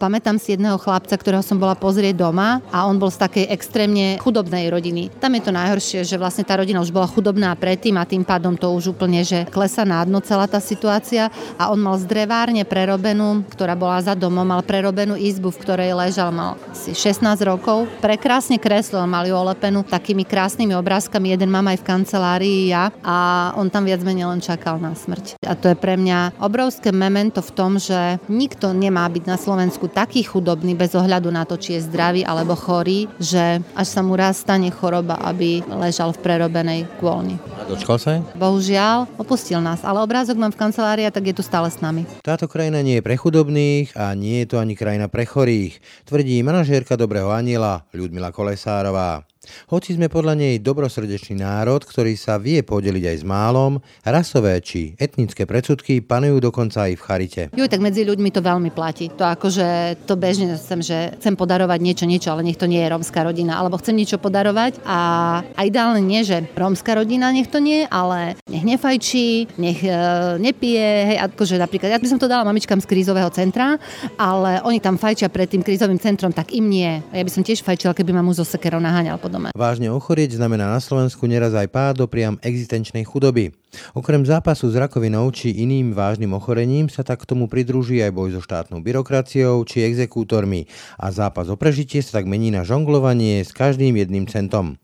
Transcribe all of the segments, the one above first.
Pamätám si jedného chlapca, ktorého som bola pozrieť doma a on bol z takej extrémne chudobnej rodiny. Tam je to najhoršie, že vlastne tá rodina už bola chudobná predtým a tým pádom to už úplne, že klesa na dno celá tá situácia a on mal z drevárne prerobenú, ktorá bola za domom, mal prerobenú izbu, v ktorej ležal, mal si 16 rokov. Prekrásne kreslil, mal ju olepenú takými krásnymi obrázkami, jeden mám aj v kancelárii ja a on tam viac menej len čakal na smrť. A to je pre mňa obrovské memento v tom, že nikto nemá byť na Slovensku taký chudobný bez ohľadu na to, či je zdravý alebo chorý, že až sa mu raz stane choroba, aby ležal v prerobenej kôlni. A dočkal sa? Bohužiaľ, opustil nás, ale obrázok mám v kancelárii, tak je tu stále s nami. Táto krajina nie je pre chudobných a nie je to ani krajina pre chorých, tvrdí manažérka Dobrého aniela Ľudmila Kolesárová. Hoci sme podľa nej dobrosrdečný národ, ktorý sa vie podeliť aj s málom, rasové či etnické predsudky panujú dokonca aj v charite. Jo, tak medzi ľuďmi to veľmi platí. To akože to bežne chcem, že chcem podarovať niečo, niečo, ale nech to nie je rómska rodina, alebo chcem niečo podarovať a, a ideálne nie, že rómska rodina nech to nie, ale nech nefajčí, nech e, nepije, hej, akože napríklad, ja by som to dala mamičkám z krízového centra, ale oni tam fajčia pred tým krízovým centrom, tak im nie. Ja by som tiež fajčila, keby ma muž zo sekerov naháňal po dome. Vážne ochorieť znamená na Slovensku neraz aj pád do priam existenčnej chudoby. Okrem zápasu s rakovinou či iným vážnym ochorením sa tak k tomu pridruží aj boj so štátnou byrokraciou či exekútormi a zápas o prežitie sa tak mení na žonglovanie s každým jedným centom.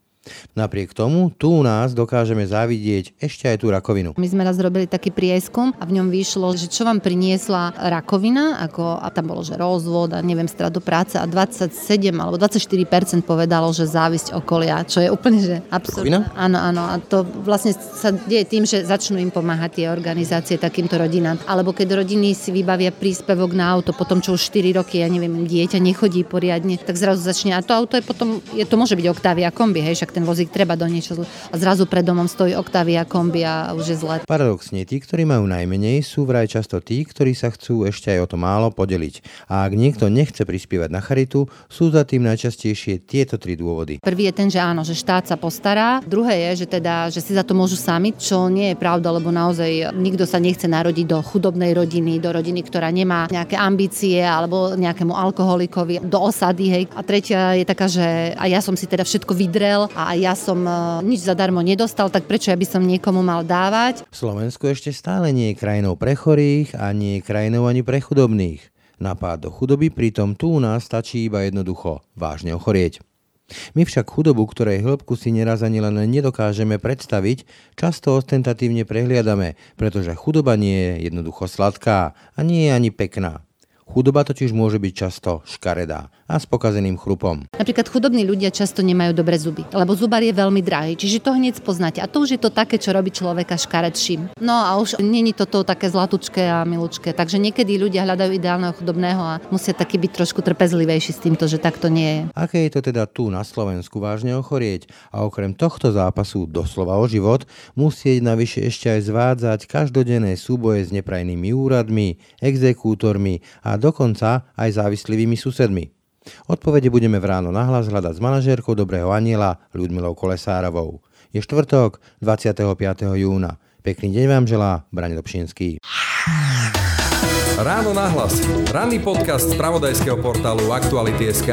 Napriek tomu tu u nás dokážeme závidieť ešte aj tú rakovinu. My sme raz robili taký prieskum a v ňom vyšlo, že čo vám priniesla rakovina, ako, a tam bolo, že rozvod a neviem, stratu práce a 27 alebo 24% povedalo, že závisť okolia, čo je úplne, že absurdné. Áno, áno. A to vlastne sa deje tým, že začnú im pomáhať tie organizácie takýmto rodinám. Alebo keď rodiny si vybavia príspevok na auto, potom čo už 4 roky, ja neviem, dieťa nechodí poriadne, tak zrazu začne. A to auto je potom, je, to môže byť Octavia kombi, hej, však ten vozík treba do niečo a zrazu pred domom stojí Octavia kombi a už je zle. Paradoxne, tí, ktorí majú najmenej, sú vraj často tí, ktorí sa chcú ešte aj o to málo podeliť. A ak niekto nechce prispievať na charitu, sú za tým najčastejšie tieto tri dôvody. Prvý je ten, že áno, že štát sa postará. Druhé je, že teda, že si za to môžu sami, čo nie je pravda, lebo naozaj nikto sa nechce narodiť do chudobnej rodiny, do rodiny, ktorá nemá nejaké ambície alebo nejakému alkoholikovi, do osady. Hej. A tretia je taká, že a ja som si teda všetko vydrel a a ja som e, nič zadarmo nedostal, tak prečo ja by som niekomu mal dávať? Slovensko ešte stále nie je krajinou pre chorých a nie je krajinou ani pre chudobných. Na pád do chudoby pritom tu u nás stačí iba jednoducho vážne ochorieť. My však chudobu, ktorej hĺbku si neraz ani len nedokážeme predstaviť, často ostentatívne prehliadame, pretože chudoba nie je jednoducho sladká a nie je ani pekná. Chudoba totiž môže byť často škaredá a s pokazeným chrupom. Napríklad chudobní ľudia často nemajú dobré zuby, lebo zubar je veľmi drahý, čiže to hneď poznáte. A to už je to také, čo robí človeka škaredším. No a už není toto také zlatučké a milučké. Takže niekedy ľudia hľadajú ideálneho chudobného a musia taký byť trošku trpezlivejší s týmto, že takto nie je. Aké je to teda tu na Slovensku vážne ochorieť a okrem tohto zápasu doslova o život musieť navyše ešte aj zvádzať každodenné súboje s neprajnými úradmi, exekútormi a dokonca aj závislivými susedmi. Odpovede budeme v ráno nahlas hľadať s manažérkou Dobrého aniela Ľudmilou Kolesárovou. Je štvrtok, 25. júna. Pekný deň vám želá Brane Dobšinský. Ráno nahlas. Ranný podcast z pravodajského portálu Aktuality.sk.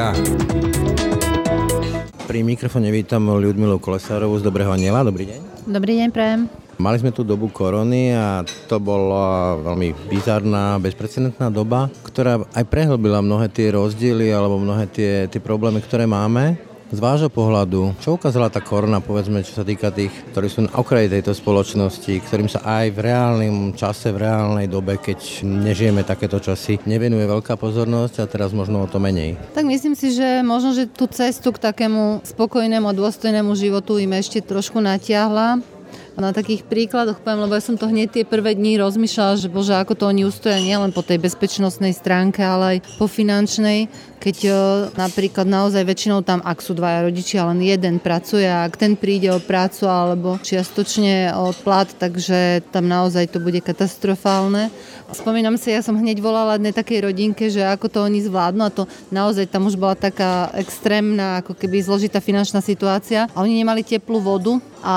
Pri mikrofóne vítam Ľudmilu Kolesárovú z Dobrého aniela. Dobrý deň. Dobrý deň, prajem. Mali sme tu dobu korony a to bola veľmi bizarná, bezprecedentná doba, ktorá aj prehlbila mnohé tie rozdiely alebo mnohé tie, tie problémy, ktoré máme. Z vášho pohľadu, čo ukázala tá korona, povedzme, čo sa týka tých, ktorí sú na okraji tejto spoločnosti, ktorým sa aj v reálnom čase, v reálnej dobe, keď nežijeme takéto časy, nevenuje veľká pozornosť a teraz možno o to menej? Tak myslím si, že možno, že tú cestu k takému spokojnému a dôstojnému životu im ešte trošku natiahla na takých príkladoch poviem, lebo ja som to hneď tie prvé dní rozmýšľala, že bože, ako to oni ustoja nielen po tej bezpečnostnej stránke, ale aj po finančnej, keď e, napríklad naozaj väčšinou tam, ak sú dvaja rodičia, len jeden pracuje a ak ten príde o prácu alebo čiastočne o plat, takže tam naozaj to bude katastrofálne. Spomínam si, ja som hneď volala jednej takej rodinke, že ako to oni zvládnu a to naozaj tam už bola taká extrémna, ako keby zložitá finančná situácia a oni nemali teplú vodu a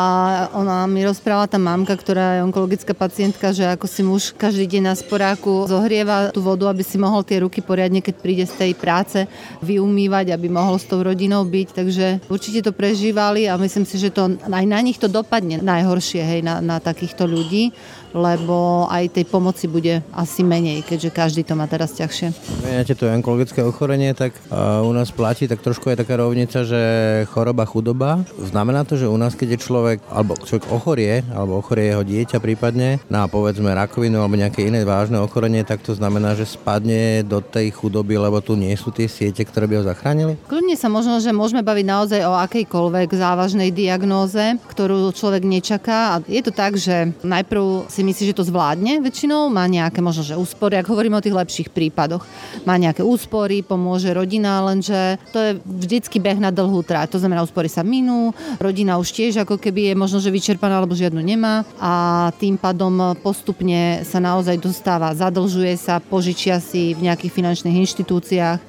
ona mi rozprávala tá mamka, ktorá je onkologická pacientka, že ako si muž každý deň na sporáku zohrieva tú vodu, aby si mohol tie ruky poriadne, keď príde z tej práce, vyumývať, aby mohol s tou rodinou byť. Takže určite to prežívali a myslím si, že to aj na nich to dopadne najhoršie, hej, na, na takýchto ľudí lebo aj tej pomoci bude asi menej, keďže každý to má teraz ťažšie. Viete, to onkologické ochorenie, tak u nás platí tak trošku je taká rovnica, že choroba, chudoba. Znamená to, že u nás, keď je človek, alebo človek ochorie, alebo ochorie jeho dieťa prípadne, na povedzme rakovinu alebo nejaké iné vážne ochorenie, tak to znamená, že spadne do tej chudoby, lebo tu nie sú tie siete, ktoré by ho zachránili? Kľudne sa možno, že môžeme baviť naozaj o akejkoľvek závažnej diagnóze, ktorú človek nečaká. A je to tak, že najprv si myslí, že to zvládne väčšinou, má nejaké možno, že úspory, ak hovoríme o tých lepších prípadoch, má nejaké úspory, pomôže rodina, lenže to je vždycky beh na dlhú trať. To znamená, úspory sa minú, rodina už tiež ako keby je možno, že vyčerpaná alebo žiadnu nemá a tým pádom postupne sa naozaj dostáva, zadlžuje sa, požičia si v nejakých finančných inštitúciách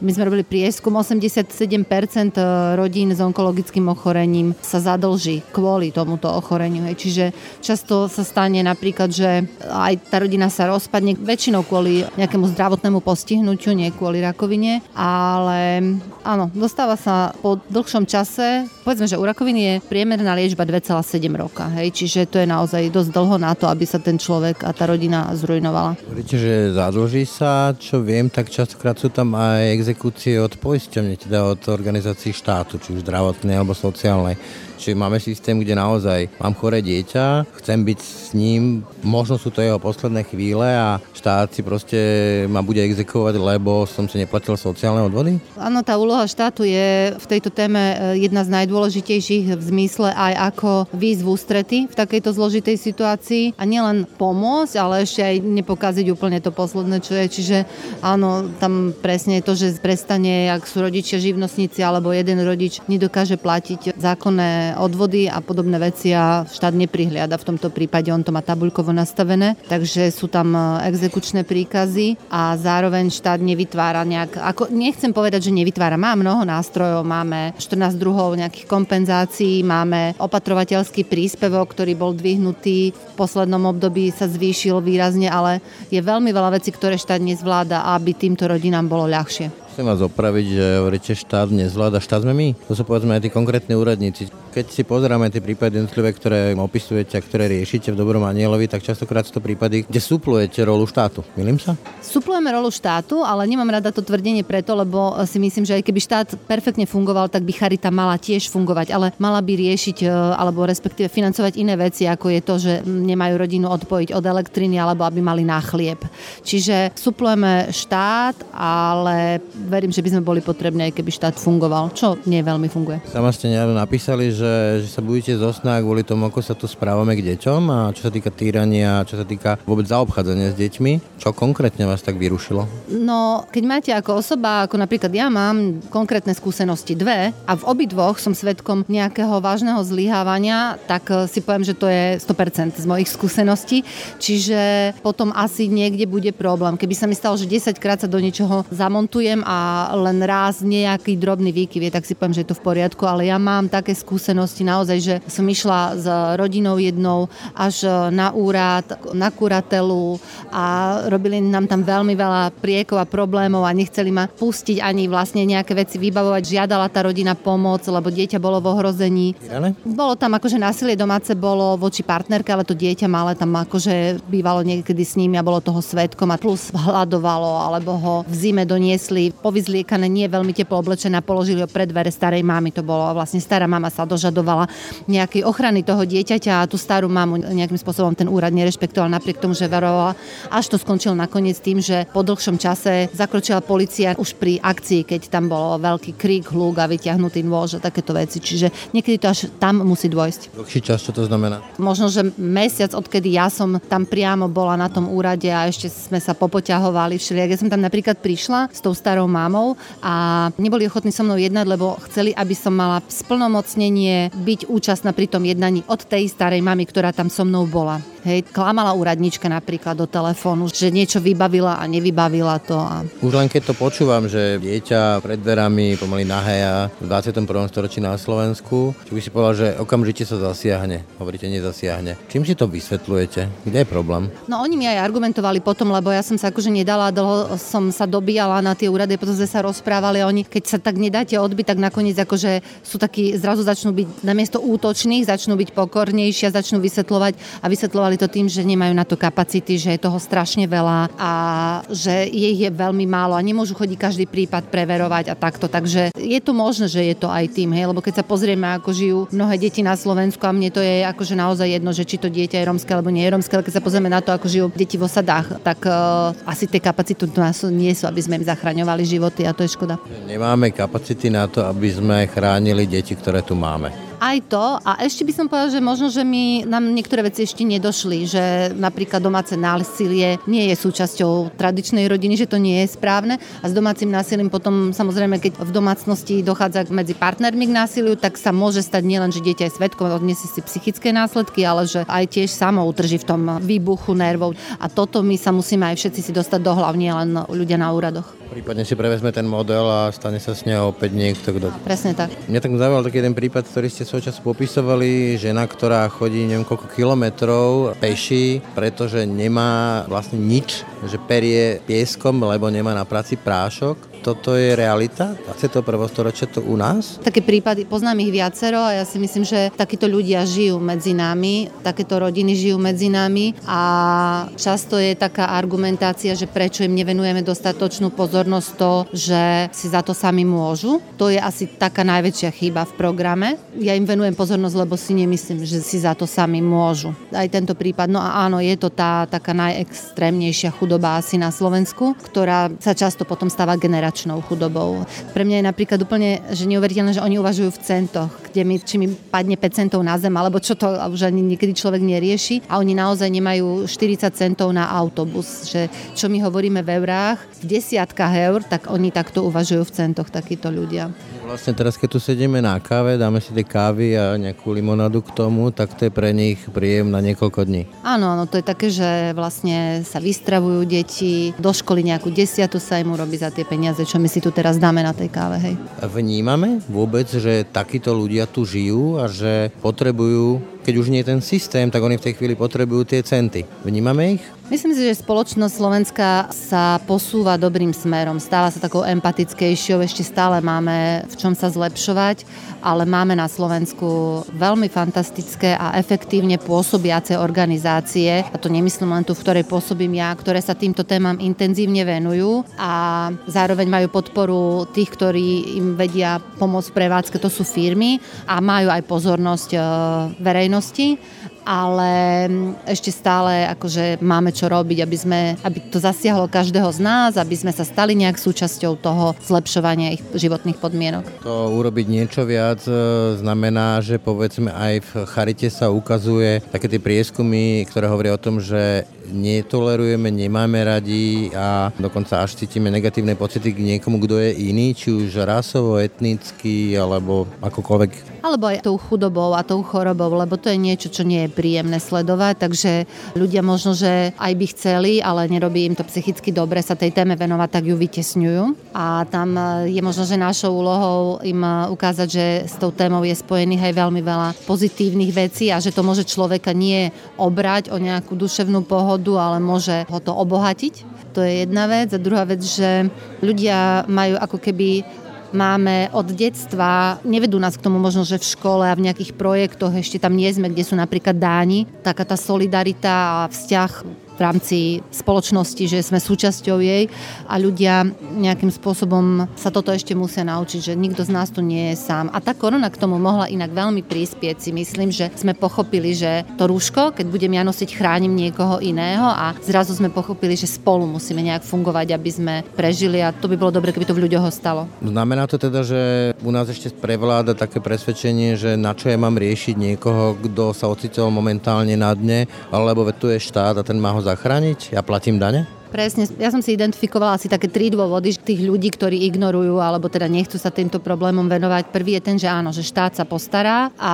my sme robili prieskum, 87% eh, rodín s onkologickým ochorením sa zadlží kvôli tomuto ochoreniu. Čiže často sa stane napríklad, že aj tá rodina sa rozpadne väčšinou kvôli nejakému zdravotnému postihnutiu, nie kvôli rakovine, ale áno, dostáva sa po dlhšom čase, povedzme, že u rakoviny je priemerná liečba 2,7 roka, hej, čiže to je naozaj dosť dlho na to, aby sa ten človek a tá rodina zrujnovala. Hovoríte, že zadlží sa, čo viem, tak častokrát sú tam aj exekúcie od poisťovne, teda od organizácií štátu, či už zdravotnej alebo sociálnej. Čiže máme systém, kde naozaj mám choré dieťa, chcem byť s ním, možno sú to jeho posledné chvíle a štát si proste ma bude exekovať, lebo som si neplatil sociálne odvody? Áno, tá úloha štátu je v tejto téme e, jedna z najdôležitejších v zmysle aj ako výjsť v ústrety v takejto zložitej situácii a nielen pomôcť, ale ešte aj nepokaziť úplne to posledné, čo je. Čiže áno, tam presne je to, že prestane, ak sú rodičia živnostníci alebo jeden rodič nedokáže platiť zákonné odvody a podobné veci a štát neprihliada v tomto prípade, on to má tabuľkovo nastavené, takže sú tam e, exekučné príkazy a zároveň štát nevytvára nejak, ako nechcem povedať, že nevytvára, má mnoho nástrojov, máme 14 druhov nejakých kompenzácií, máme opatrovateľský príspevok, ktorý bol dvihnutý v poslednom období sa zvýšil výrazne, ale je veľmi veľa vecí, ktoré štát nezvláda, aby týmto rodinám bolo ľahšie. Chcem vás opraviť, že hovoríte štát nezvláda, štát sme my. To sú povedzme aj tí konkrétni úradníci. Keď si pozeráme tie prípady jednotlivé, ktoré opisujete a ktoré riešite v Dobrom anielovi, tak častokrát sú to prípady, kde suplujete rolu štátu. Milím sa? Suplujeme rolu štátu, ale nemám rada to tvrdenie preto, lebo si myslím, že aj keby štát perfektne fungoval, tak by charita mala tiež fungovať, ale mala by riešiť e, alebo respektíve financovať iné veci, ako je to, že nemajú rodinu odpojiť od elektriny alebo aby mali na chlieb. Čiže suplujeme štát, ale verím, že by sme boli potrební, aj keby štát fungoval, čo nie veľmi funguje. Sama ste napísali, že, že sa budete zosnať kvôli tomu, ako sa tu správame k deťom a čo sa týka týrania, čo sa týka vôbec zaobchádzania s deťmi. Čo konkrétne vás tak vyrušilo? No, keď máte ako osoba, ako napríklad ja mám konkrétne skúsenosti dve a v obidvoch som svetkom nejakého vážneho zlyhávania, tak eh, si poviem, že to je 100% z mojich skúseností. Čiže potom asi niekde bude problém. Keby sa mi stalo, že 10 krát sa do niečoho zamontujem a len raz nejaký drobný výkyv je, tak si poviem, že je to v poriadku, ale ja mám také skúsenosti naozaj, že som išla s rodinou jednou až na úrad, na kuratelu a robili nám tam veľmi veľa priekov a problémov a nechceli ma pustiť ani vlastne nejaké veci vybavovať. Žiadala tá rodina pomoc, lebo dieťa bolo v ohrození. Bolo tam akože násilie domáce bolo voči partnerke, ale to dieťa malé tam akože bývalo niekedy s nimi a bolo toho svetkom a plus hľadovalo, alebo ho v zime doniesli povyzliekané, nie veľmi teplo oblečená, položili ho pred dvere starej mamy. To bolo vlastne stará mama sa dožala požadovala nejakej ochrany toho dieťaťa a tú starú mamu nejakým spôsobom ten úrad nerešpektoval napriek tomu, že verovala. Až to skončilo nakoniec tým, že po dlhšom čase zakročila policia už pri akcii, keď tam bol veľký krík, hluk a vyťahnutý nôž a takéto veci. Čiže niekedy to až tam musí dôjsť. Dlhší čas, čo to znamená? Možno, že mesiac, odkedy ja som tam priamo bola na tom úrade a ešte sme sa popoťahovali všelijak. Ja som tam napríklad prišla s tou starou mamou a neboli ochotní so mnou jednať, lebo chceli, aby som mala splnomocnenie byť účastná pri tom jednaní od tej starej mamy, ktorá tam so mnou bola. Hej, klamala úradnička napríklad do telefónu, že niečo vybavila a nevybavila to. A... Už len keď to počúvam, že dieťa pred dverami pomaly nahé v 21. storočí na Slovensku, či by si povedal, že okamžite sa zasiahne. Hovoríte, nezasiahne. Čím si to vysvetľujete? Kde je problém? No oni mi aj argumentovali potom, lebo ja som sa akože nedala, dlho som sa dobíjala na tie úrady, potom sme sa rozprávali, oni keď sa tak nedáte odbyť, tak nakoniec akože sú takí, zrazu začnú byť namiesto útočných, začnú byť pokornejšie, začnú vysvetľovať a vysvetľovali to tým, že nemajú na to kapacity, že je toho strašne veľa a že ich je veľmi málo a nemôžu chodiť každý prípad preverovať a takto. Takže je to možné, že je to aj tým, hej, lebo keď sa pozrieme, ako žijú mnohé deti na Slovensku a mne to je akože naozaj jedno, že či to dieťa je romské alebo nie je romské, ale keď sa pozrieme na to, ako žijú deti v osadách, tak uh, asi tie kapacity tu nie sú, aby sme im zachraňovali životy a to je škoda. Nemáme kapacity na to, aby sme chránili deti, ktoré tu máme. Aj to. A ešte by som povedala, že možno, že mi nám niektoré veci ešte nedošli, že napríklad domáce násilie nie je súčasťou tradičnej rodiny, že to nie je správne. A s domácim násilím potom samozrejme, keď v domácnosti dochádza medzi partnermi k násiliu, tak sa môže stať nielen, že dieťa je svetkom, odniesie si psychické následky, ale že aj tiež samo utrží v tom výbuchu nervov. A toto my sa musíme aj všetci si dostať do hlav, nie len ľudia na úradoch. Prípadne si prevezme ten model a stane sa s neho opäť niekto, kto... Presne tak. Mňa tak zaujímal taký jeden prípad, ktorý ste svoj čas popisovali, žena, ktorá chodí neviem koľko kilometrov peši, pretože nemá vlastne nič, že perie pieskom, lebo nemá na práci prášok toto je realita? 21. storočia to u nás? Také prípady, poznám ich viacero a ja si myslím, že takíto ľudia žijú medzi nami, takéto rodiny žijú medzi nami a často je taká argumentácia, že prečo im nevenujeme dostatočnú pozornosť to, že si za to sami môžu. To je asi taká najväčšia chyba v programe. Ja im venujem pozornosť, lebo si nemyslím, že si za to sami môžu. Aj tento prípad, no a áno, je to tá taká najextrémnejšia chudoba asi na Slovensku, ktorá sa často potom stáva generačnou generačnou chudobou. Pre mňa je napríklad úplne že neuveriteľné, že oni uvažujú v centoch, kde mi, či mi padne 5 centov na zem, alebo čo to už ani niekedy človek nerieši a oni naozaj nemajú 40 centov na autobus, že čo my hovoríme v eurách, v desiatkách eur, tak oni takto uvažujú v centoch takíto ľudia. Vlastne teraz, keď tu sedíme na káve, dáme si tie kávy a nejakú limonádu k tomu, tak to je pre nich príjem na niekoľko dní. Áno, áno, to je také, že vlastne sa vystravujú deti, do školy nejakú desiatu sa im urobí za tie peniaze, čo my si tu teraz dáme na tej káve, hej. Vnímame vôbec, že takíto ľudia tu žijú a že potrebujú keď už nie je ten systém, tak oni v tej chvíli potrebujú tie centy. Vnímame ich? Myslím si, že spoločnosť Slovenska sa posúva dobrým smerom. Stáva sa takou empatickejšou, ešte stále máme v čom sa zlepšovať, ale máme na Slovensku veľmi fantastické a efektívne pôsobiace organizácie, a to nemyslím len tu, v ktorej pôsobím ja, ktoré sa týmto témam intenzívne venujú a zároveň majú podporu tých, ktorí im vedia pomôcť v prevádzke, to sú firmy a majú aj pozornosť e, verejnosti verejnosti, ale ešte stále akože máme čo robiť, aby, sme, aby to zasiahlo každého z nás, aby sme sa stali nejak súčasťou toho zlepšovania ich životných podmienok. To urobiť niečo viac e, znamená, že povedzme aj v Charite sa ukazuje také tie prieskumy, ktoré hovoria o tom, že netolerujeme, nemáme radi a dokonca až cítime negatívne pocity k niekomu, kto je iný, či už rasovo, etnicky alebo akokoľvek. Alebo aj tou chudobou a tou chorobou, lebo to je niečo, čo nie je príjemné sledovať, takže ľudia možno, že aj by chceli, ale nerobí im to psychicky dobre sa tej téme venovať, tak ju vytesňujú. A tam je možno, že našou úlohou im ukázať, že s tou témou je spojených aj veľmi veľa pozitívnych vecí a že to môže človeka nie obrať o nejakú duševnú pohodu, pohodu, ale môže ho to obohatiť. To je jedna vec. A druhá vec, že ľudia majú ako keby máme od detstva, nevedú nás k tomu možno, že v škole a v nejakých projektoch, ešte tam nie sme, kde sú napríklad dáni, taká tá solidarita a vzťah v rámci spoločnosti, že sme súčasťou jej a ľudia nejakým spôsobom sa toto ešte musia naučiť, že nikto z nás tu nie je sám. A tá korona k tomu mohla inak veľmi prispieť. Si myslím, že sme pochopili, že to rúško, keď budem ja nosiť, chránim niekoho iného a zrazu sme pochopili, že spolu musíme nejak fungovať, aby sme prežili a to by bolo dobre, keby to v ľuďoch ostalo. Znamená to teda, že u nás ešte prevláda také presvedčenie, že na čo ja mám riešiť niekoho, kto sa ocitol momentálne na dne, alebo tu je štát a ten má ho zachrániť? Ja platím dane? Presne, ja som si identifikovala asi také tri dôvody tých ľudí, ktorí ignorujú alebo teda nechcú sa týmto problémom venovať. Prvý je ten, že áno, že štát sa postará a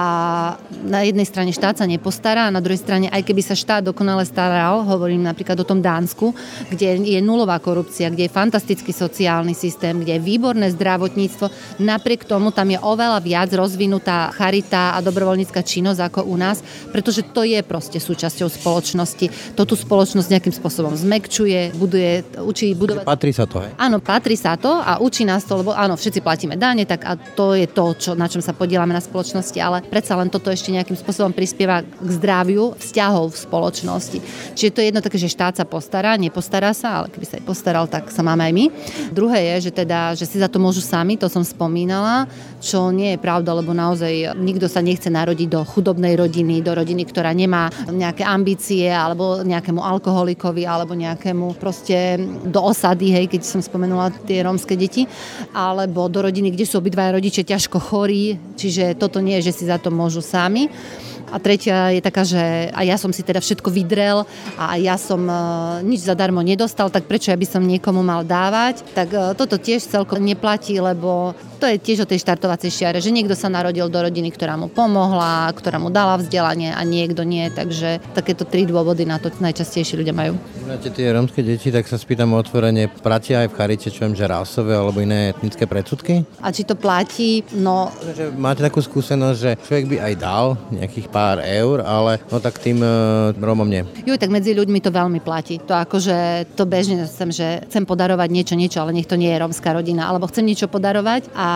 na jednej strane štát sa nepostará a na druhej strane, aj keby sa štát dokonale staral, hovorím napríklad o tom Dánsku, kde je nulová korupcia, kde je fantastický sociálny systém, kde je výborné zdravotníctvo, napriek tomu tam je oveľa viac rozvinutá charita a dobrovoľnícka činnosť ako u nás, pretože to je proste súčasťou spoločnosti. To tú spoločnosť nejakým spôsobom zmekčuje, buduje, učí budovať... Patrí sa to, hej? Áno, patrí sa to a učí nás to, lebo áno, všetci platíme dáne, tak a to je to, čo, na čom sa podielame na spoločnosti, ale predsa len toto ešte nejakým spôsobom prispieva k zdraviu vzťahov v spoločnosti. Čiže to je jedno také, že štát sa postará, nepostará sa, ale keby sa aj postaral, tak sa máme aj my. Druhé je, že teda, že si za to môžu sami, to som spomínala, čo nie je pravda, lebo naozaj nikto sa nechce narodiť do chudobnej rodiny, do rodiny, ktorá nemá nejaké ambície alebo nejakému alkoholikovi alebo nejakému proste do osady, hej, keď som spomenula tie rómske deti, alebo do rodiny, kde sú obidvaja rodičia ťažko chorí, čiže toto nie je, že si za to môžu sami. A tretia je taká, že a ja som si teda všetko vydrel a ja som uh, nič zadarmo nedostal, tak prečo ja by som niekomu mal dávať? Tak uh, toto tiež celkom neplatí, lebo to je tiež o tej štartovacej šiare, že niekto sa narodil do rodiny, ktorá mu pomohla, ktorá mu dala vzdelanie a niekto nie, takže takéto tri dôvody na to najčastejšie ľudia majú. Máte tie rómske deti, tak sa spýtam otvorene, platia aj v charite, čo viem, že rásové alebo iné etnické predsudky? A či to platí? No... Že máte takú skúsenosť, že človek by aj dal nejakých pár eur, ale no tak tým uh, Rómom nie. Jo, tak medzi ľuďmi to veľmi platí. To akože to bežne chcem, že chcem podarovať niečo, niečo, ale nech to nie je rómska rodina, alebo chcem niečo podarovať a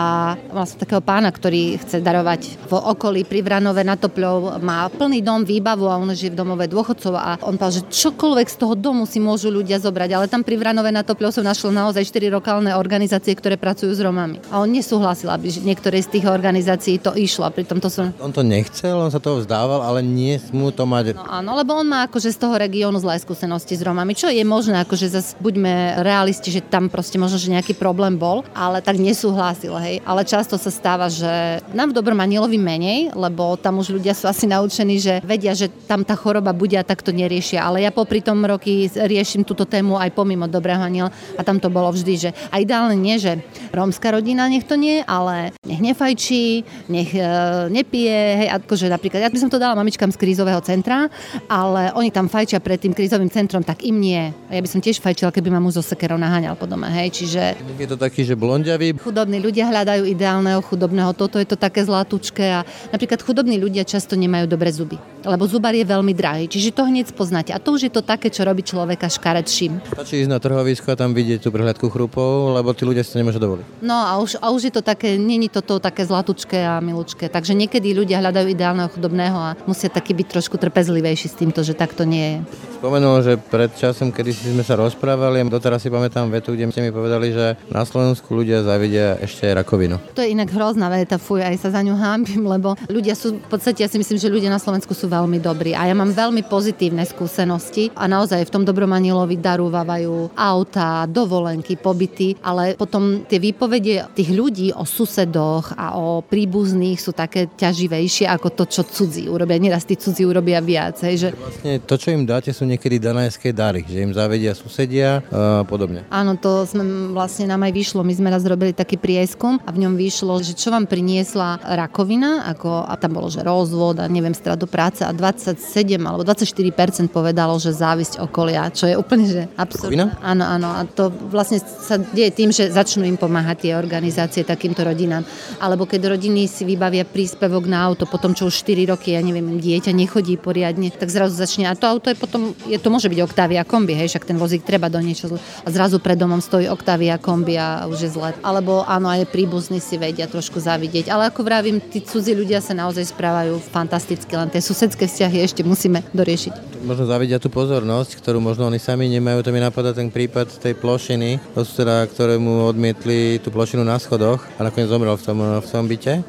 som takého pána, ktorý chce darovať v okolí pri Vranove na Topľov, má plný dom, výbavu a on žije v domove dôchodcov a on povedal, že čokoľvek z toho domu si môžu ľudia zobrať, ale tam pri Vranove na Topľov som našla naozaj 4 lokálne organizácie, ktoré pracujú s Romami. A on nesúhlasil, aby niektoré z tých organizácií to išlo. A pritom to som... On to nechcel, on sa toho vzdal dával, ale nie smú to mať. No áno, lebo on má akože z toho regiónu zlé skúsenosti s Romami, čo je možné, akože zase buďme realisti, že tam proste možno, že nejaký problém bol, ale tak nesúhlasil, hej. Ale často sa stáva, že nám v Dobrom Anielovi menej, lebo tam už ľudia sú asi naučení, že vedia, že tam tá choroba bude a tak to neriešia. Ale ja popri tom roky riešim túto tému aj pomimo Dobrého Aniela a tam to bolo vždy, že a ideálne nie, že rómska rodina nech to nie, ale nech nefajčí, nech e, nepije, hej, akože napríklad, ja by som to dala mamičkám z krízového centra, ale oni tam fajčia pred tým krízovým centrom, tak im nie. Ja by som tiež fajčila, keby ma muž zo sekerov naháňal po dome, hej, čiže... Je to taký, že blondiavý? Chudobní ľudia hľadajú ideálneho chudobného, toto je to také zlatučké a napríklad chudobní ľudia často nemajú dobré zuby, lebo zubar je veľmi drahý, čiže to hneď poznáte. A to už je to také, čo robí človeka škaredším. Stačí ísť na trhovisko a tam vidieť tú prehľadku chrupov, lebo tí ľudia si to nemôžu dovoliť. No a už, a už je to také, není toto také zlatučké a milučké. Takže niekedy ľudia hľadajú ideálneho chudobného a musia taký byť trošku trpezlivejší s týmto, že takto nie je. Spomenul, že pred časom, kedy sme sa rozprávali, doteraz si pamätám vetu, kde ste mi povedali, že na Slovensku ľudia zavidia ešte rakovinu. To je inak hrozná veta, fuj, aj sa za ňu hámbim, lebo ľudia sú, v podstate ja si myslím, že ľudia na Slovensku sú veľmi dobrí a ja mám veľmi pozitívne skúsenosti a naozaj v tom dobrom anielovi darúvajú auta, dovolenky, pobyty, ale potom tie výpovede tých ľudí o susedoch a o príbuzných sú také ťaživejšie ako to, čo cudzí urobia. Neraz tí cudzí urobia viac. Hej, že... Vlastne to, čo im dáte, sú niekedy danajské dary, že im zavedia susedia a podobne. Áno, to sme vlastne nám aj vyšlo. My sme raz robili taký prieskum a v ňom vyšlo, že čo vám priniesla rakovina, ako, a tam bolo, že rozvod a neviem, stratu práce a 27 alebo 24% povedalo, že závisť okolia, čo je úplne, že absurdné. Áno, áno. A to vlastne sa deje tým, že začnú im pomáhať tie organizácie takýmto rodinám. Alebo keď rodiny si vybavia príspevok na auto, potom čo už 4 roky, ja neviem, dieťa nechodí poriadne, tak zrazu začne. A to auto je potom je, to môže byť Octavia kombi, hej, však ten vozík treba do niečo a zrazu pred domom stojí Octavia kombi a už je zle. Alebo áno, aj príbuzní si vedia trošku zavidieť. Ale ako vravím, tí cudzí ľudia sa naozaj správajú fantasticky, len tie susedské vzťahy ešte musíme doriešiť. Možno zavidia tú pozornosť, ktorú možno oni sami nemajú. To mi napadá ten prípad tej plošiny, teda, ktorému odmietli tú plošinu na schodoch a nakoniec zomrel v tom, v tom byte.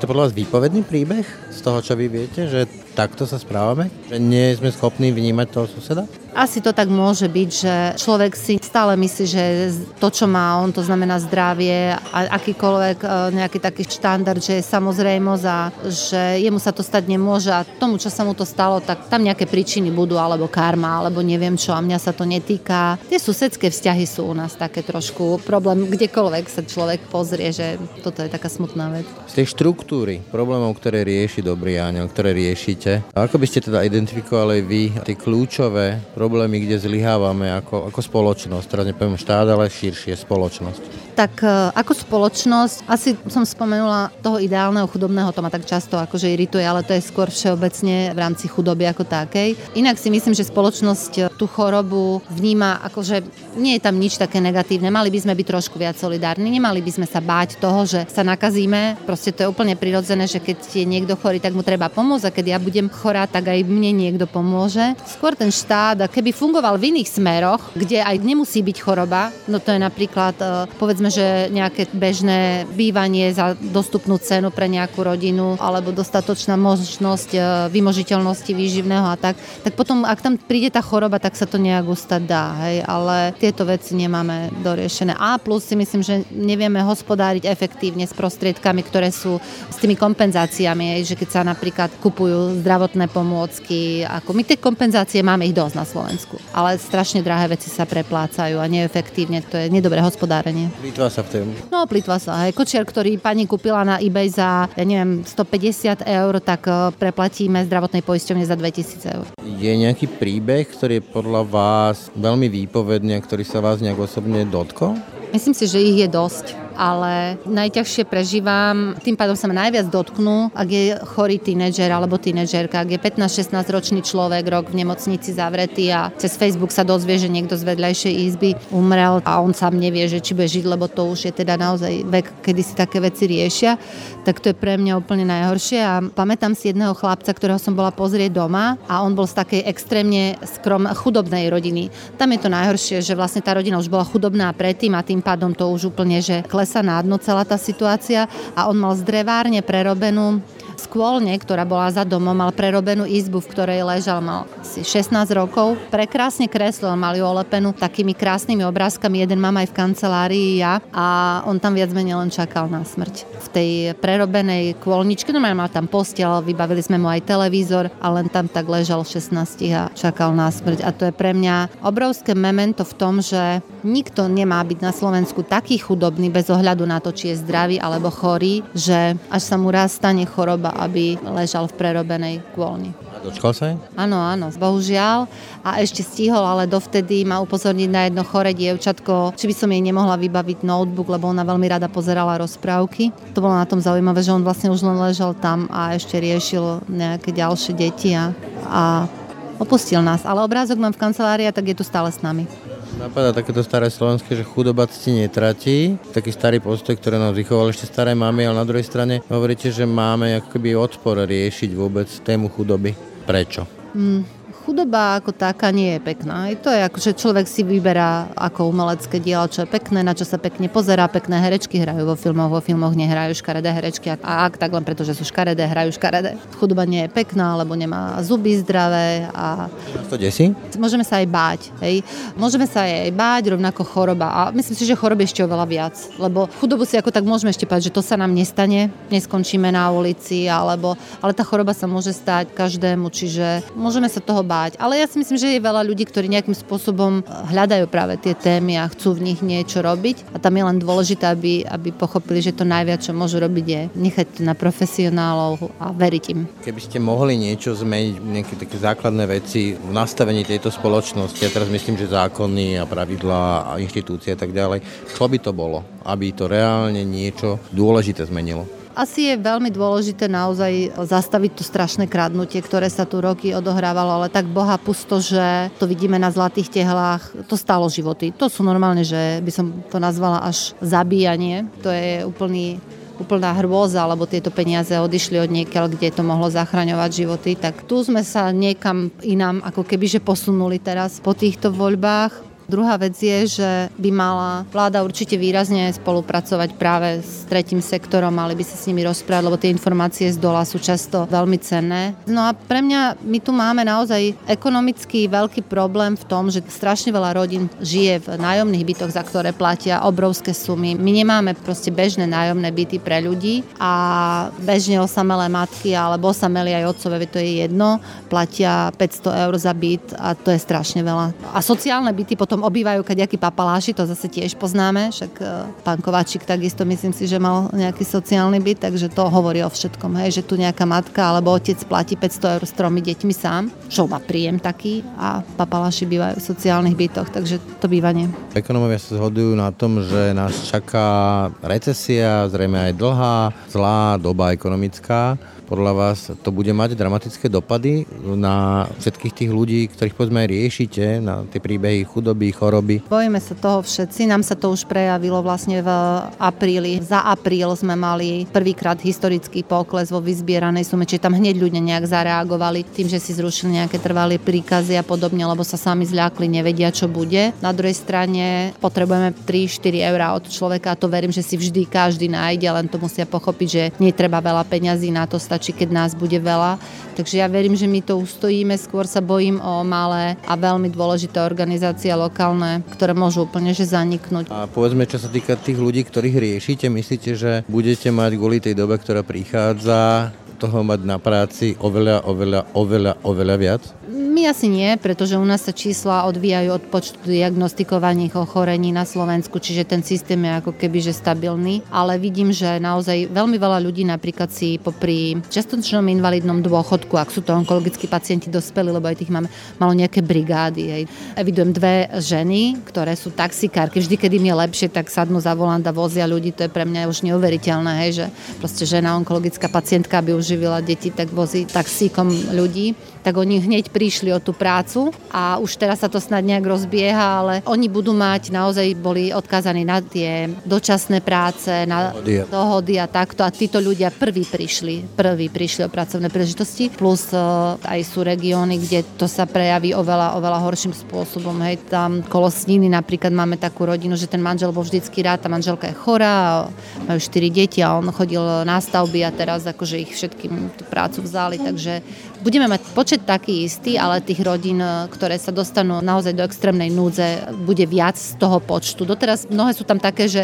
To podľa vás výpovedný príbeh z toho, čo vy viete, že takto sa správame? Že nie sme schopní vnímať toho suseda? Asi to tak môže byť, že človek si stále myslí, že to, čo má on, to znamená zdravie a akýkoľvek e, nejaký taký štandard, že je samozrejmosť a že jemu sa to stať nemôže a tomu, čo sa mu to stalo, tak tam nejaké príčiny budú, alebo karma, alebo neviem čo a mňa sa to netýka. Tie susedské vzťahy sú u nás také trošku problém, kdekoľvek sa človek pozrie, že toto je taká smutná vec. Z tej štruktúry problémov, ktoré rieši Dobrý aniel, ktoré riešite, ako by ste teda identifikovali vy tie kľúčové problémy, kde zlyhávame ako, ako spoločnosť, teraz nepoviem štát, ale širšie spoločnosť tak e, ako spoločnosť, asi som spomenula toho ideálneho chudobného, to ma tak často akože irituje, ale to je skôr všeobecne v rámci chudoby ako takej. Inak si myslím, že spoločnosť e, tú chorobu vníma ako, že nie je tam nič také negatívne. Mali by sme byť trošku viac solidárni, nemali by sme sa báť toho, že sa nakazíme. Proste to je úplne prirodzené, že keď je niekto chorý, tak mu treba pomôcť a keď ja budem chorá, tak aj mne niekto pomôže. Skôr ten štát, keby fungoval v iných smeroch, kde aj nemusí byť choroba, no to je napríklad, e, povedzme, že nejaké bežné bývanie za dostupnú cenu pre nejakú rodinu alebo dostatočná možnosť e, vymožiteľnosti výživného a tak, tak potom, ak tam príde tá choroba, tak sa to nejak ustať dá, hej, ale tieto veci nemáme doriešené. A plus si myslím, že nevieme hospodáriť efektívne s prostriedkami, ktoré sú s tými kompenzáciami, hej, že keď sa napríklad kupujú zdravotné pomôcky, ako my tie kompenzácie máme ich dosť na Slovensku, ale strašne drahé veci sa preplácajú a neefektívne, to je nedobré hospodárenie. Plýtva sa v tom. No, plýtva sa. Hej. Kočiar, ktorý pani kúpila na eBay za, ja neviem, 150 eur, tak e, preplatíme zdravotnej poisťovne za 2000 eur. Je nejaký príbeh, ktorý je podľa vás veľmi výpovedný a ktorý sa vás nejak osobne dotkol? Myslím si, že ich je dosť ale najťažšie prežívam, tým pádom sa ma najviac dotknú, ak je chorý tínedžer alebo tínedžerka, ak je 15-16 ročný človek, rok v nemocnici zavretý a cez Facebook sa dozvie, že niekto z vedľajšej izby umrel a on sám nevie, že či bude žiť, lebo to už je teda naozaj vek, kedy si také veci riešia, tak to je pre mňa úplne najhoršie a pamätám si jedného chlapca, ktorého som bola pozrieť doma a on bol z takej extrémne skrom chudobnej rodiny. Tam je to najhoršie, že vlastne tá rodina už bola chudobná predtým a tým pádom to už úplne, že kles sa na dno celá tá situácia a on mal z drevárne prerobenú skôlne, ktorá bola za domom, mal prerobenú izbu, v ktorej ležal, mal si 16 rokov. Prekrásne kreslil, mal ju olepenú takými krásnymi obrázkami. Jeden mám aj v kancelárii ja a on tam viac menej len čakal na smrť. V tej prerobenej kôlničke, no mal tam postel, vybavili sme mu aj televízor a len tam tak ležal 16 a čakal na smrť. A to je pre mňa obrovské memento v tom, že nikto nemá byť na Slovensku taký chudobný bez ohľadu na to, či je zdravý alebo chorý, že až sa mu raz stane choroba, iba aby ležal v prerobenej kôlni. A dočkal sa aj? Áno, áno, bohužiaľ. A ešte stihol, ale dovtedy ma upozorniť na jedno chore dievčatko, či by som jej nemohla vybaviť notebook, lebo ona veľmi rada pozerala rozprávky. To bolo na tom zaujímavé, že on vlastne už len ležal tam a ešte riešil nejaké ďalšie deti a, a opustil nás. Ale obrázok mám v kancelárii, tak je tu stále s nami. Napadá takéto staré slovenské, že chudoba cti netratí. Taký starý postoj, ktoré nám vychovali ešte staré mamy, ale na druhej strane hovoríte, že máme akoby odpor riešiť vôbec tému chudoby. Prečo? Mm, chudoba ako taká nie je pekná. I to je ako, že človek si vyberá ako umelecké dielo, čo je pekné, na čo sa pekne pozerá, pekné herečky hrajú vo filmoch, vo filmoch nehrajú škaredé herečky a ak tak len preto, že sú škaredé, hrajú škaredé. Chudoba nie je pekná, lebo nemá zuby zdravé a... To desí? Môžeme sa aj báť, hej. Môžeme sa aj báť, rovnako choroba a myslím si, že choroby ešte oveľa viac, lebo chudobu si ako tak môžeme ešte povedať, že to sa nám nestane, neskončíme na ulici, alebo, ale tá choroba sa môže stať každému, čiže môžeme sa toho báť báť. Ale ja si myslím, že je veľa ľudí, ktorí nejakým spôsobom hľadajú práve tie témy a chcú v nich niečo robiť. A tam je len dôležité, aby, aby pochopili, že to najviac, čo môžu robiť, je nechať to na profesionálov a veriť im. Keby ste mohli niečo zmeniť, nejaké také základné veci v nastavení tejto spoločnosti, ja teraz myslím, že zákony a pravidlá a inštitúcie a tak ďalej, čo by to bolo, aby to reálne niečo dôležité zmenilo? Asi je veľmi dôležité naozaj zastaviť to strašné kradnutie, ktoré sa tu roky odohrávalo, ale tak boha pusto, že to vidíme na zlatých tehlách, to stalo životy. To sú normálne, že by som to nazvala až zabíjanie. To je úplný úplná hrôza, lebo tieto peniaze odišli od niekiaľ, kde to mohlo zachraňovať životy. Tak tu sme sa niekam inám ako keby že posunuli teraz po týchto voľbách. Druhá vec je, že by mala vláda určite výrazne spolupracovať práve s tretím sektorom, mali by sa s nimi rozprávať, lebo tie informácie z dola sú často veľmi cenné. No a pre mňa my tu máme naozaj ekonomický veľký problém v tom, že strašne veľa rodín žije v nájomných bytoch, za ktoré platia obrovské sumy. My nemáme proste bežné nájomné byty pre ľudí a bežne osamelé matky alebo osamelí aj otcové, to je jedno, platia 500 eur za byt a to je strašne veľa. A sociálne byty potom potom obývajú kadejakí papaláši, to zase tiež poznáme, však e, pán Kováčik takisto myslím si, že mal nejaký sociálny byt, takže to hovorí o všetkom, hej, že tu nejaká matka alebo otec platí 500 eur s tromi deťmi sám, čo má príjem taký a papaláši bývajú v sociálnych bytoch, takže to bývanie. Ekonomovia sa zhodujú na tom, že nás čaká recesia, zrejme aj dlhá, zlá doba ekonomická podľa vás to bude mať dramatické dopady na všetkých tých ľudí, ktorých povedzme riešite, na tie príbehy chudoby, choroby? Bojíme sa toho všetci, nám sa to už prejavilo vlastne v apríli. Za apríl sme mali prvýkrát historický pokles vo vyzbieranej sume, čiže tam hneď ľudia nejak zareagovali tým, že si zrušili nejaké trvalé príkazy a podobne, lebo sa sami zľakli, nevedia, čo bude. Na druhej strane potrebujeme 3-4 eurá od človeka a to verím, že si vždy každý nájde, len to musia pochopiť, že netreba veľa peňazí na to stačí, keď nás bude veľa. Takže ja verím, že my to ustojíme, skôr sa bojím o malé a veľmi dôležité organizácie lokálne, ktoré môžu úplne že zaniknúť. A povedzme, čo sa týka tých ľudí, ktorých riešite, myslíte, že budete mať kvôli tej dobe, ktorá prichádza, toho mať na práci oveľa, oveľa, oveľa, oveľa viac? My asi nie, pretože u nás sa čísla odvíjajú od počtu diagnostikovaných ochorení na Slovensku, čiže ten systém je ako keby že stabilný, ale vidím, že naozaj veľmi veľa ľudí napríklad si popri častočnom invalidnom dôchodku, ak sú to onkologickí pacienti dospeli, lebo aj tých máme malo nejaké brigády. Hej. Evidujem dve ženy, ktoré sú taxikárky, vždy, keď im je lepšie, tak sadnú za volant a vozia ľudí, to je pre mňa už neuveriteľné, hej, že proste žena onkologická pacientka by uživila deti, tak vozí taxíkom ľudí tak oni hneď prišli o tú prácu a už teraz sa to snad nejak rozbieha, ale oni budú mať, naozaj boli odkázaní na tie dočasné práce, na dohody, dohody a takto a títo ľudia prví prišli, prví prišli o pracovné príležitosti, plus uh, aj sú regióny, kde to sa prejaví oveľa, oveľa horším spôsobom. Hej, tam kolo Sniny napríklad máme takú rodinu, že ten manžel bol vždycky rád, tá manželka je chorá, majú štyri deti a on chodil na stavby a teraz akože ich všetkým tú prácu vzali, takže budeme mať počet taký istý, ale tých rodín, ktoré sa dostanú naozaj do extrémnej núdze, bude viac z toho počtu. Doteraz mnohé sú tam také, že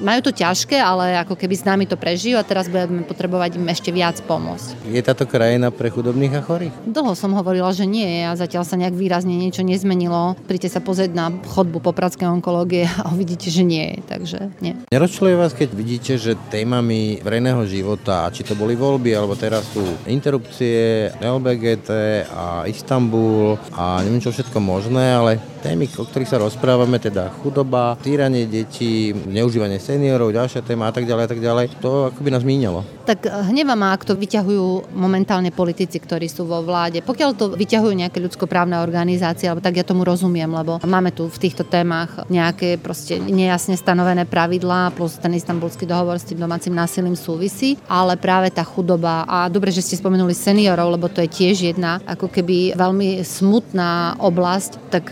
majú to ťažké, ale ako keby s nami to prežijú a teraz budeme potrebovať im ešte viac pomôcť. Je táto krajina pre chudobných a chorých? Dlho som hovorila, že nie a zatiaľ sa nejak výrazne niečo nezmenilo. Príďte sa pozrieť na chodbu popradskej onkológie a uvidíte, že nie, takže nie. Nerozčuluje vás, keď vidíte, že témami verejného života, či to boli voľby, alebo teraz sú interrupcie, LBGT a Istanbul a neviem čo všetko možné, ale témy, o ktorých sa rozprávame, teda chudoba, týranie detí, neužívanie seniorov, ďalšia téma a tak ďalej a tak ďalej, to ako by nás míňalo. Tak hneva ma, ak to vyťahujú momentálne politici, ktorí sú vo vláde. Pokiaľ to vyťahujú nejaké ľudskoprávne organizácie, alebo tak ja tomu rozumiem, lebo máme tu v týchto témach nejaké proste nejasne stanovené pravidlá, plus ten istambulský dohovor s tým domácim násilím súvisí, ale práve tá chudoba a dobre, že ste spomenuli seniorov, lebo to je tiež jedna ako keby veľmi smutná oblasť, tak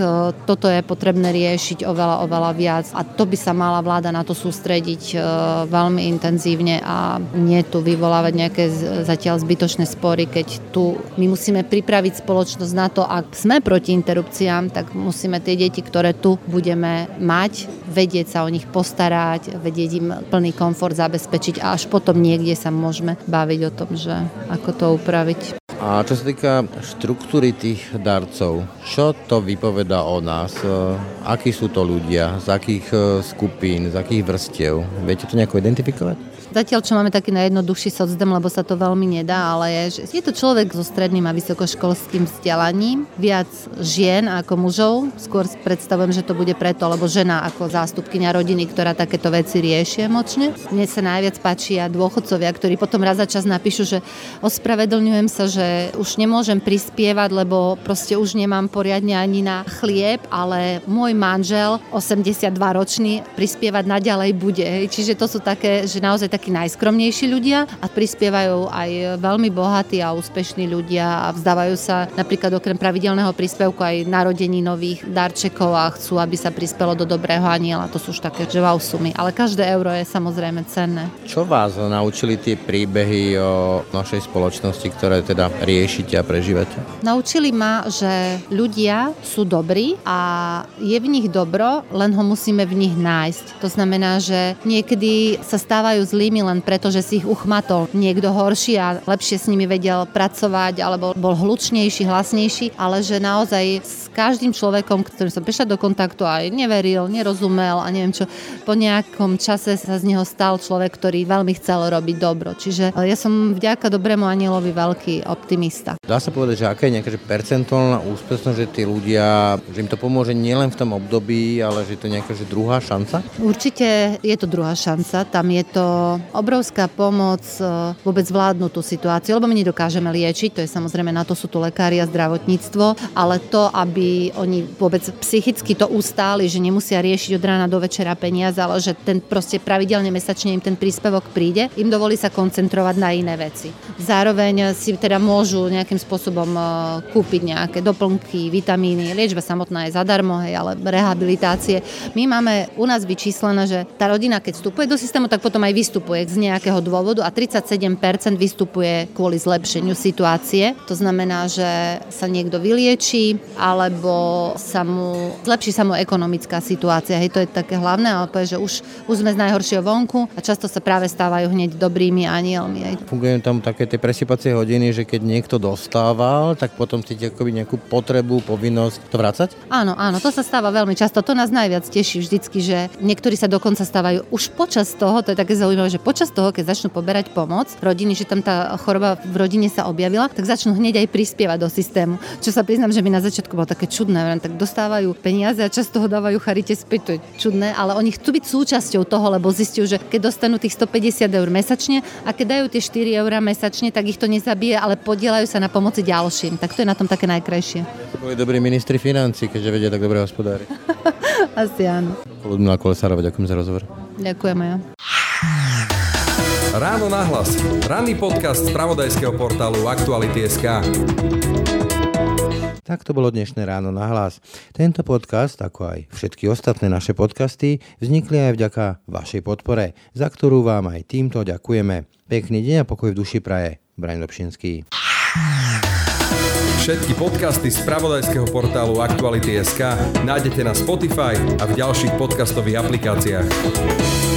toto je potrebné riešiť oveľa, oveľa viac a to by sa mala vláda na to sústrediť e, veľmi intenzívne a nie tu vyvolávať nejaké zatiaľ zbytočné spory, keď tu my musíme pripraviť spoločnosť na to, ak sme proti interrupciám, tak musíme tie deti, ktoré tu budeme mať, vedieť sa o nich postarať, vedieť im plný komfort zabezpečiť a až potom niekde sa môžeme baviť o tom, že ako to upraviť. A čo sa týka štruktúry tých darcov, čo to vypoveda o nás? E, akí sú to ľudia? Z akých e, skupín? Z akých vrstiev? Viete to nejako identifikovať? Zatiaľ, čo máme taký najjednoduchší socdem, lebo sa to veľmi nedá, ale je, že je to človek so stredným a vysokoškolským vzdelaním, viac žien ako mužov. Skôr predstavujem, že to bude preto, lebo žena ako zástupkynia rodiny, ktorá takéto veci rieši emočne. Mne sa najviac páčia dôchodcovia, ktorí potom raz za čas napíšu, že ospravedlňujem sa, že už nemôžem prispievať, lebo proste už nemám poriadne ani na chlieb, ale môj manžel, 82 ročný, prispievať naďalej bude. Čiže to sú také, že naozaj takí najskromnejší ľudia a prispievajú aj veľmi bohatí a úspešní ľudia a vzdávajú sa napríklad okrem pravidelného príspevku aj narodení nových darčekov a chcú, aby sa prispelo do dobrého aniela. To sú už také že wow sumy. Ale každé euro je samozrejme cenné. Čo vás naučili tie príbehy o našej spoločnosti, ktoré teda riešite a prežívate? Naučili ma, že ľudia sú dobrí a je v nich dobro, len ho musíme v nich nájsť. To znamená, že niekedy sa stávajú zlí zlými len preto, že si ich uchmatol niekto horší a lepšie s nimi vedel pracovať alebo bol hlučnejší, hlasnejší, ale že naozaj s každým človekom, ktorý som prišla do kontaktu aj neveril, nerozumel a neviem čo, po nejakom čase sa z neho stal človek, ktorý veľmi chcel robiť dobro. Čiže ja som vďaka dobrému anielovi veľký optimista. Dá sa povedať, že aká je nejaká že percentuálna úspešnosť, že tí ľudia, že im to pomôže nielen v tom období, ale že to je nejaká že druhá šanca? Určite je to druhá šanca. Tam je to obrovská pomoc e, vôbec zvládnuť tú situáciu, lebo my nedokážeme liečiť, to je samozrejme na to sú tu lekári a zdravotníctvo, ale to, aby oni vôbec psychicky to ustáli, že nemusia riešiť od rána do večera peniaze, ale že ten proste pravidelne mesačne im ten príspevok príde, im dovolí sa koncentrovať na iné veci. Zároveň si teda môžu nejakým spôsobom e, kúpiť nejaké doplnky, vitamíny, liečba samotná je zadarmo, hej, ale rehabilitácie. My máme u nás vyčíslené, že tá rodina, keď vstupuje do systému, tak potom aj vystupuje vystupuje z nejakého dôvodu a 37% vystupuje kvôli zlepšeniu situácie. To znamená, že sa niekto vylieči alebo sa mu zlepší sa mu ekonomická situácia. Hej, to je také hlavné, ale povie, že už, už sme z najhoršieho vonku a často sa práve stávajú hneď dobrými anielmi. Hej. Fungujú tam také tie presypacie hodiny, že keď niekto dostával, tak potom cíti akoby nejakú potrebu, povinnosť to vrácať? Áno, áno, to sa stáva veľmi často. To nás najviac teší vždycky, že niektorí sa dokonca stávajú už počas toho, to je také zaujímavé, že počas toho, keď začnú poberať pomoc rodiny, že tam tá choroba v rodine sa objavila, tak začnú hneď aj prispievať do systému. Čo sa priznám, že mi na začiatku bolo také čudné, tak dostávajú peniaze a často ho dávajú charite späť, to je čudné, ale oni chcú byť súčasťou toho, lebo zistiu, že keď dostanú tých 150 eur mesačne a keď dajú tie 4 eur mesačne, tak ich to nezabije, ale podielajú sa na pomoci ďalším. Tak to je na tom také najkrajšie. Boli dobrí ministri financí, keďže vedia tak dobre hospodári. Asi áno. Ľudmila Kolesárova, ďakujem za rozhovor. Ďakujem ja. Ráno na hlas. Ranný podcast z pravodajského portálu Aktuality.sk. Tak to bolo dnešné ráno na hlas. Tento podcast, ako aj všetky ostatné naše podcasty, vznikli aj vďaka vašej podpore, za ktorú vám aj týmto ďakujeme. Pekný deň a pokoj v duši praje. Braň Dobšinský. Všetky podcasty z pravodajského portálu Aktuality.sk nájdete na Spotify a v ďalších podcastových aplikáciách.